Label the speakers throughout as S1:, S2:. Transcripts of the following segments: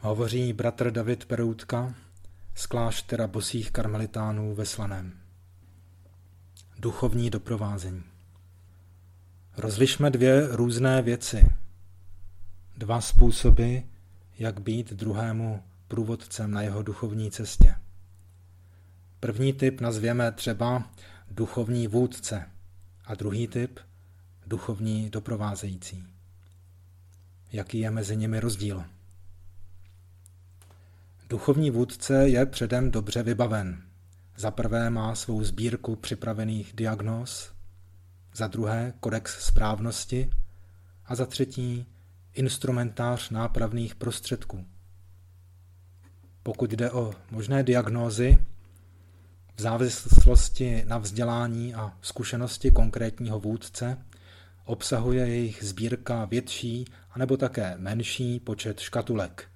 S1: Hovoří bratr David Peroutka z kláštera bosých karmelitánů ve Slaném. Duchovní doprovázení. Rozlišme dvě různé věci. Dva způsoby, jak být druhému průvodcem na jeho duchovní cestě. První typ nazvěme třeba duchovní vůdce a druhý typ duchovní doprovázející. Jaký je mezi nimi rozdíl? Duchovní vůdce je předem dobře vybaven. Za prvé má svou sbírku připravených diagnóz, za druhé kodex správnosti a za třetí instrumentář nápravných prostředků. Pokud jde o možné diagnózy, v závislosti na vzdělání a zkušenosti konkrétního vůdce obsahuje jejich sbírka větší anebo také menší počet škatulek.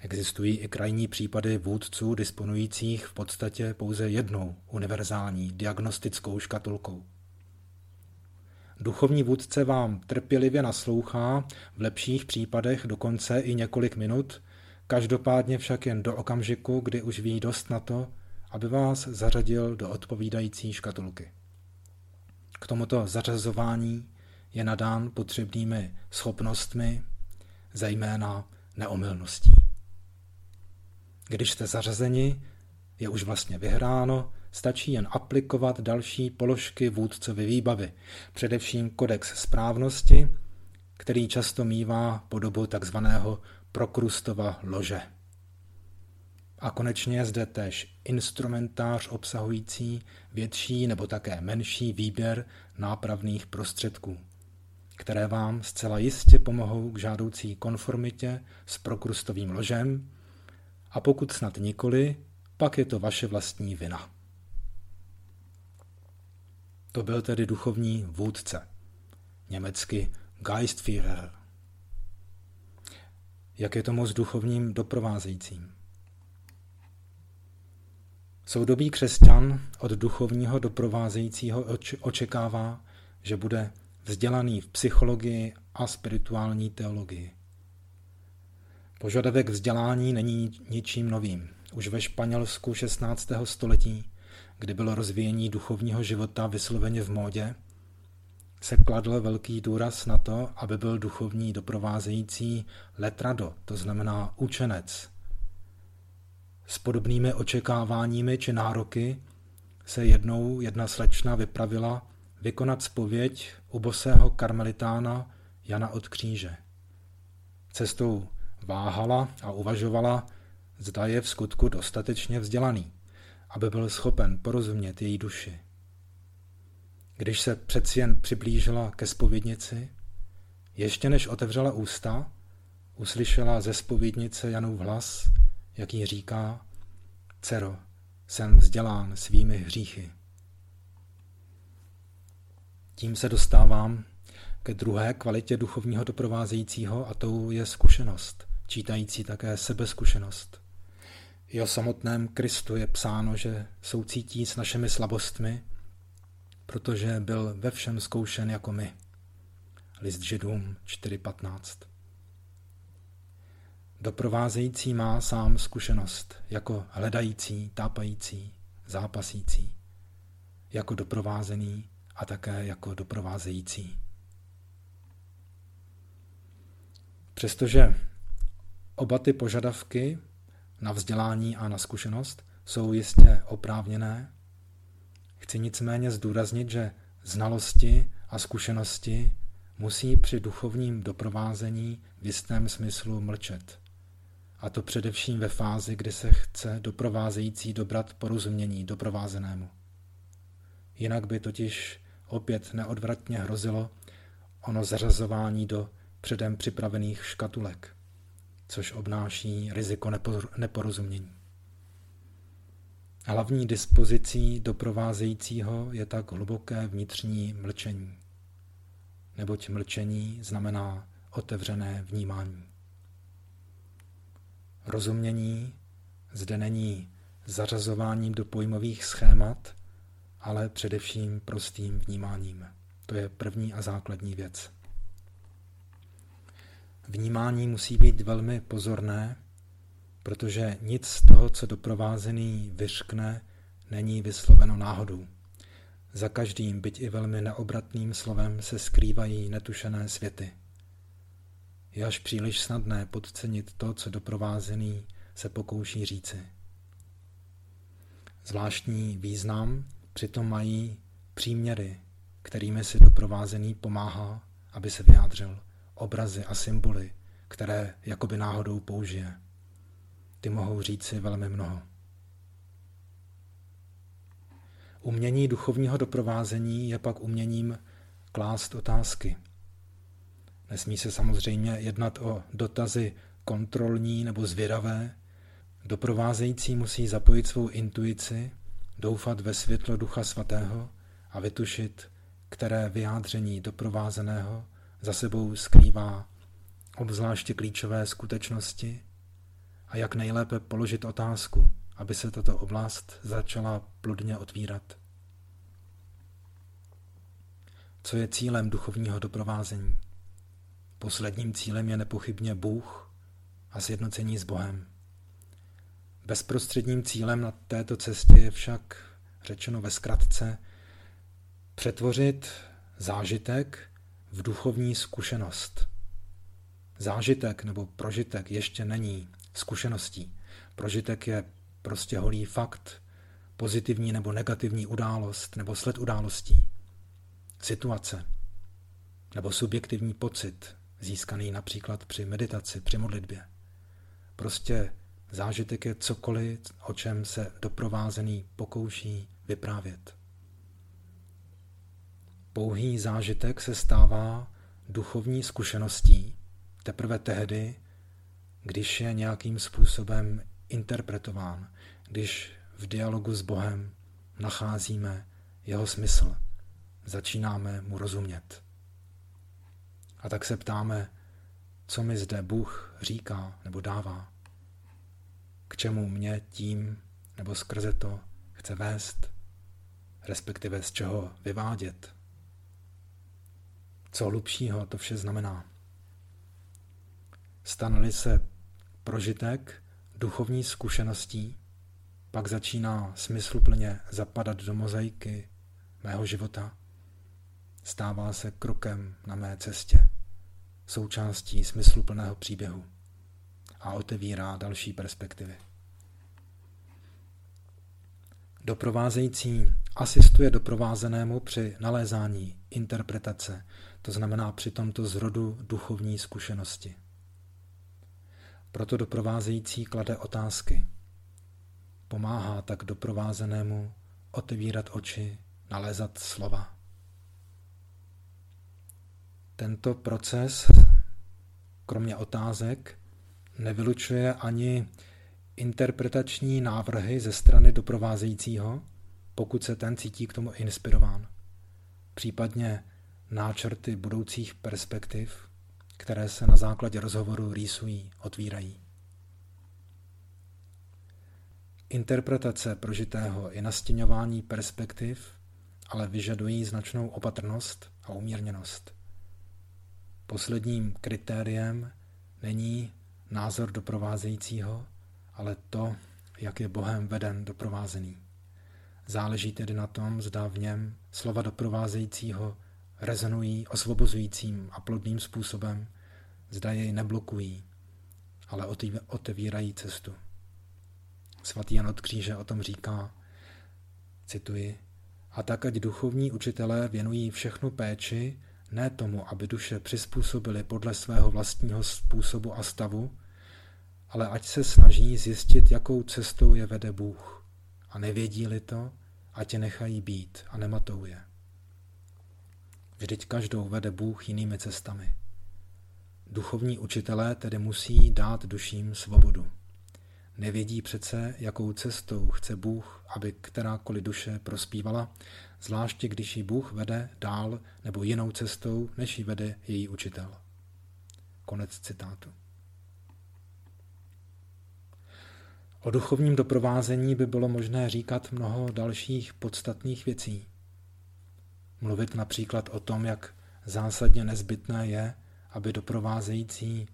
S1: Existují i krajní případy vůdců disponujících v podstatě pouze jednou univerzální diagnostickou škatulkou. Duchovní vůdce vám trpělivě naslouchá, v lepších případech dokonce i několik minut, každopádně však jen do okamžiku, kdy už ví dost na to, aby vás zařadil do odpovídající škatulky. K tomuto zařazování je nadán potřebnými schopnostmi, zejména neomylností. Když jste zařazeni, je už vlastně vyhráno, stačí jen aplikovat další položky vůdcovy výbavy, především kodex správnosti, který často mívá podobu takzvaného prokrustova lože. A konečně je zde též instrumentář obsahující větší nebo také menší výběr nápravných prostředků, které vám zcela jistě pomohou k žádoucí konformitě s prokrustovým ložem a pokud snad nikoli, pak je to vaše vlastní vina. To byl tedy duchovní vůdce, německy Geistführer. Jak je tomu s duchovním doprovázejícím? Soudobý křesťan od duchovního doprovázejícího očekává, že bude vzdělaný v psychologii a spirituální teologii. Požadavek vzdělání není ničím novým. Už ve Španělsku 16. století, kdy bylo rozvíjení duchovního života vysloveně v módě, se kladl velký důraz na to, aby byl duchovní doprovázející letrado, to znamená učenec. S podobnými očekáváními či nároky se jednou jedna slečna vypravila vykonat spověď u bosého karmelitána Jana od kříže. Cestou váhala a uvažovala, zda je v skutku dostatečně vzdělaný, aby byl schopen porozumět její duši. Když se přeci jen přiblížila ke spovědnici, ještě než otevřela ústa, uslyšela ze spovědnice Janův hlas, jaký říká, Cero, jsem vzdělán svými hříchy. Tím se dostávám ke druhé kvalitě duchovního doprovázejícího a tou je zkušenost, čítající také sebeskušenost. I o samotném Kristu je psáno, že soucítí s našimi slabostmi, protože byl ve všem zkoušen jako my. List Židům 4.15 Doprovázející má sám zkušenost jako hledající, tápající, zápasící, jako doprovázený a také jako doprovázející. Přestože oba ty požadavky na vzdělání a na zkušenost jsou jistě oprávněné, chci nicméně zdůraznit, že znalosti a zkušenosti musí při duchovním doprovázení v jistém smyslu mlčet. A to především ve fázi, kdy se chce doprovázející dobrat porozumění doprovázenému. Jinak by totiž opět neodvratně hrozilo ono zařazování do předem připravených škatulek, což obnáší riziko neporozumění. Hlavní dispozicí doprovázejícího je tak hluboké vnitřní mlčení, neboť mlčení znamená otevřené vnímání. Rozumění zde není zařazováním do pojmových schémat, ale především prostým vnímáním. To je první a základní věc. Vnímání musí být velmi pozorné, protože nic z toho, co doprovázený vyřkne, není vysloveno náhodou. Za každým, byť i velmi neobratným slovem, se skrývají netušené světy. Je až příliš snadné podcenit to, co doprovázený se pokouší říci. Zvláštní význam přitom mají příměry, kterými si doprovázený pomáhá, aby se vyjádřil, obrazy a symboly, které jakoby náhodou použije. Ty mohou říci velmi mnoho. Umění duchovního doprovázení je pak uměním klást otázky. Nesmí se samozřejmě jednat o dotazy kontrolní nebo zvědavé. Doprovázející musí zapojit svou intuici, doufat ve světlo Ducha Svatého a vytušit, které vyjádření doprovázeného za sebou skrývá obzvláště klíčové skutečnosti a jak nejlépe položit otázku, aby se tato oblast začala plodně otvírat. Co je cílem duchovního doprovázení? Posledním cílem je nepochybně Bůh a sjednocení s Bohem. Bezprostředním cílem na této cestě je však, řečeno ve zkratce, přetvořit zážitek v duchovní zkušenost. Zážitek nebo prožitek ještě není zkušeností. Prožitek je prostě holý fakt, pozitivní nebo negativní událost nebo sled událostí, situace nebo subjektivní pocit, získaný například při meditaci, při modlitbě. Prostě zážitek je cokoliv, o čem se doprovázený pokouší vyprávět. Pouhý zážitek se stává duchovní zkušeností teprve tehdy, když je nějakým způsobem interpretován, když v dialogu s Bohem nacházíme jeho smysl, začínáme mu rozumět. A tak se ptáme, co mi zde Bůh říká nebo dává, k čemu mě tím nebo skrze to chce vést, respektive z čeho vyvádět. Co hlubšího to vše znamená. stane se prožitek duchovní zkušeností, pak začíná smysluplně zapadat do mozaiky mého života. Stává se krokem na mé cestě, součástí smysluplného příběhu a otevírá další perspektivy. Doprovázející asistuje doprovázenému při nalézání interpretace, to znamená při tomto zrodu duchovní zkušenosti. Proto doprovázející klade otázky. Pomáhá tak doprovázenému otevírat oči, nalézat slova. Tento proces, kromě otázek, nevylučuje ani interpretační návrhy ze strany doprovázejícího, pokud se ten cítí k tomu inspirován. Případně náčrty budoucích perspektiv, které se na základě rozhovoru rýsují, otvírají. Interpretace prožitého i nastěňování perspektiv ale vyžadují značnou opatrnost a umírněnost. Posledním kritériem není názor doprovázejícího, ale to, jak je Bohem veden doprovázený. Záleží tedy na tom, zda v něm slova doprovázejícího rezonují osvobozujícím a plodným způsobem, zda jej neblokují, ale otevírají cestu. Svatý Jan od Kříže o tom říká, cituji, a tak ať duchovní učitelé věnují všechnu péči, ne tomu, aby duše přizpůsobili podle svého vlastního způsobu a stavu, ale ať se snaží zjistit, jakou cestou je vede Bůh. A nevědí-li to, ať je nechají být a nematou je. Vždyť každou vede Bůh jinými cestami. Duchovní učitelé tedy musí dát duším svobodu. Nevědí přece, jakou cestou chce Bůh, aby kterákoliv duše prospívala, zvláště když ji Bůh vede dál nebo jinou cestou, než ji vede její učitel. Konec citátu. O duchovním doprovázení by bylo možné říkat mnoho dalších podstatných věcí. Mluvit například o tom, jak zásadně nezbytné je, aby doprovázející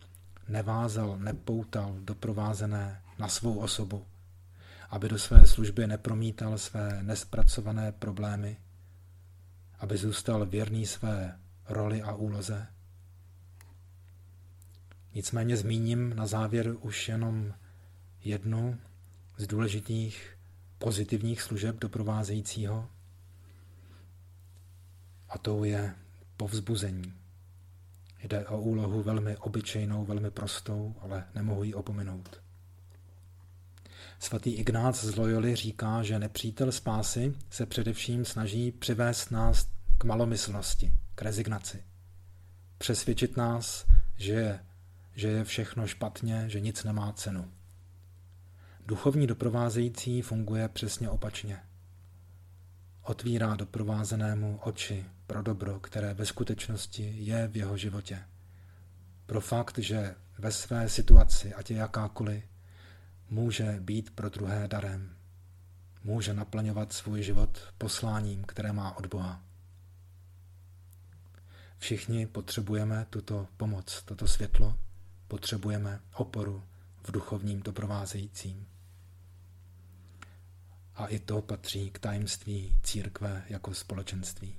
S1: nevázal, nepoutal doprovázené na svou osobu, aby do své služby nepromítal své nespracované problémy, aby zůstal věrný své roli a úloze. Nicméně zmíním na závěr už jenom jednu z důležitých pozitivních služeb doprovázejícího, a to je povzbuzení. Jde o úlohu velmi obyčejnou, velmi prostou, ale nemohu ji opomenout. Svatý Ignác z Loyoli říká, že nepřítel spásy se především snaží přivést nás k malomyslnosti, k rezignaci. Přesvědčit nás, že je, že je všechno špatně, že nic nemá cenu. Duchovní doprovázející funguje přesně opačně. Otvírá doprovázenému oči pro dobro, které ve skutečnosti je v jeho životě. Pro fakt, že ve své situaci, ať je jakákoliv, může být pro druhé darem. Může naplňovat svůj život posláním, které má od Boha. Všichni potřebujeme tuto pomoc, toto světlo, potřebujeme oporu v duchovním doprovázejícím. A i to patří k tajemství církve jako společenství.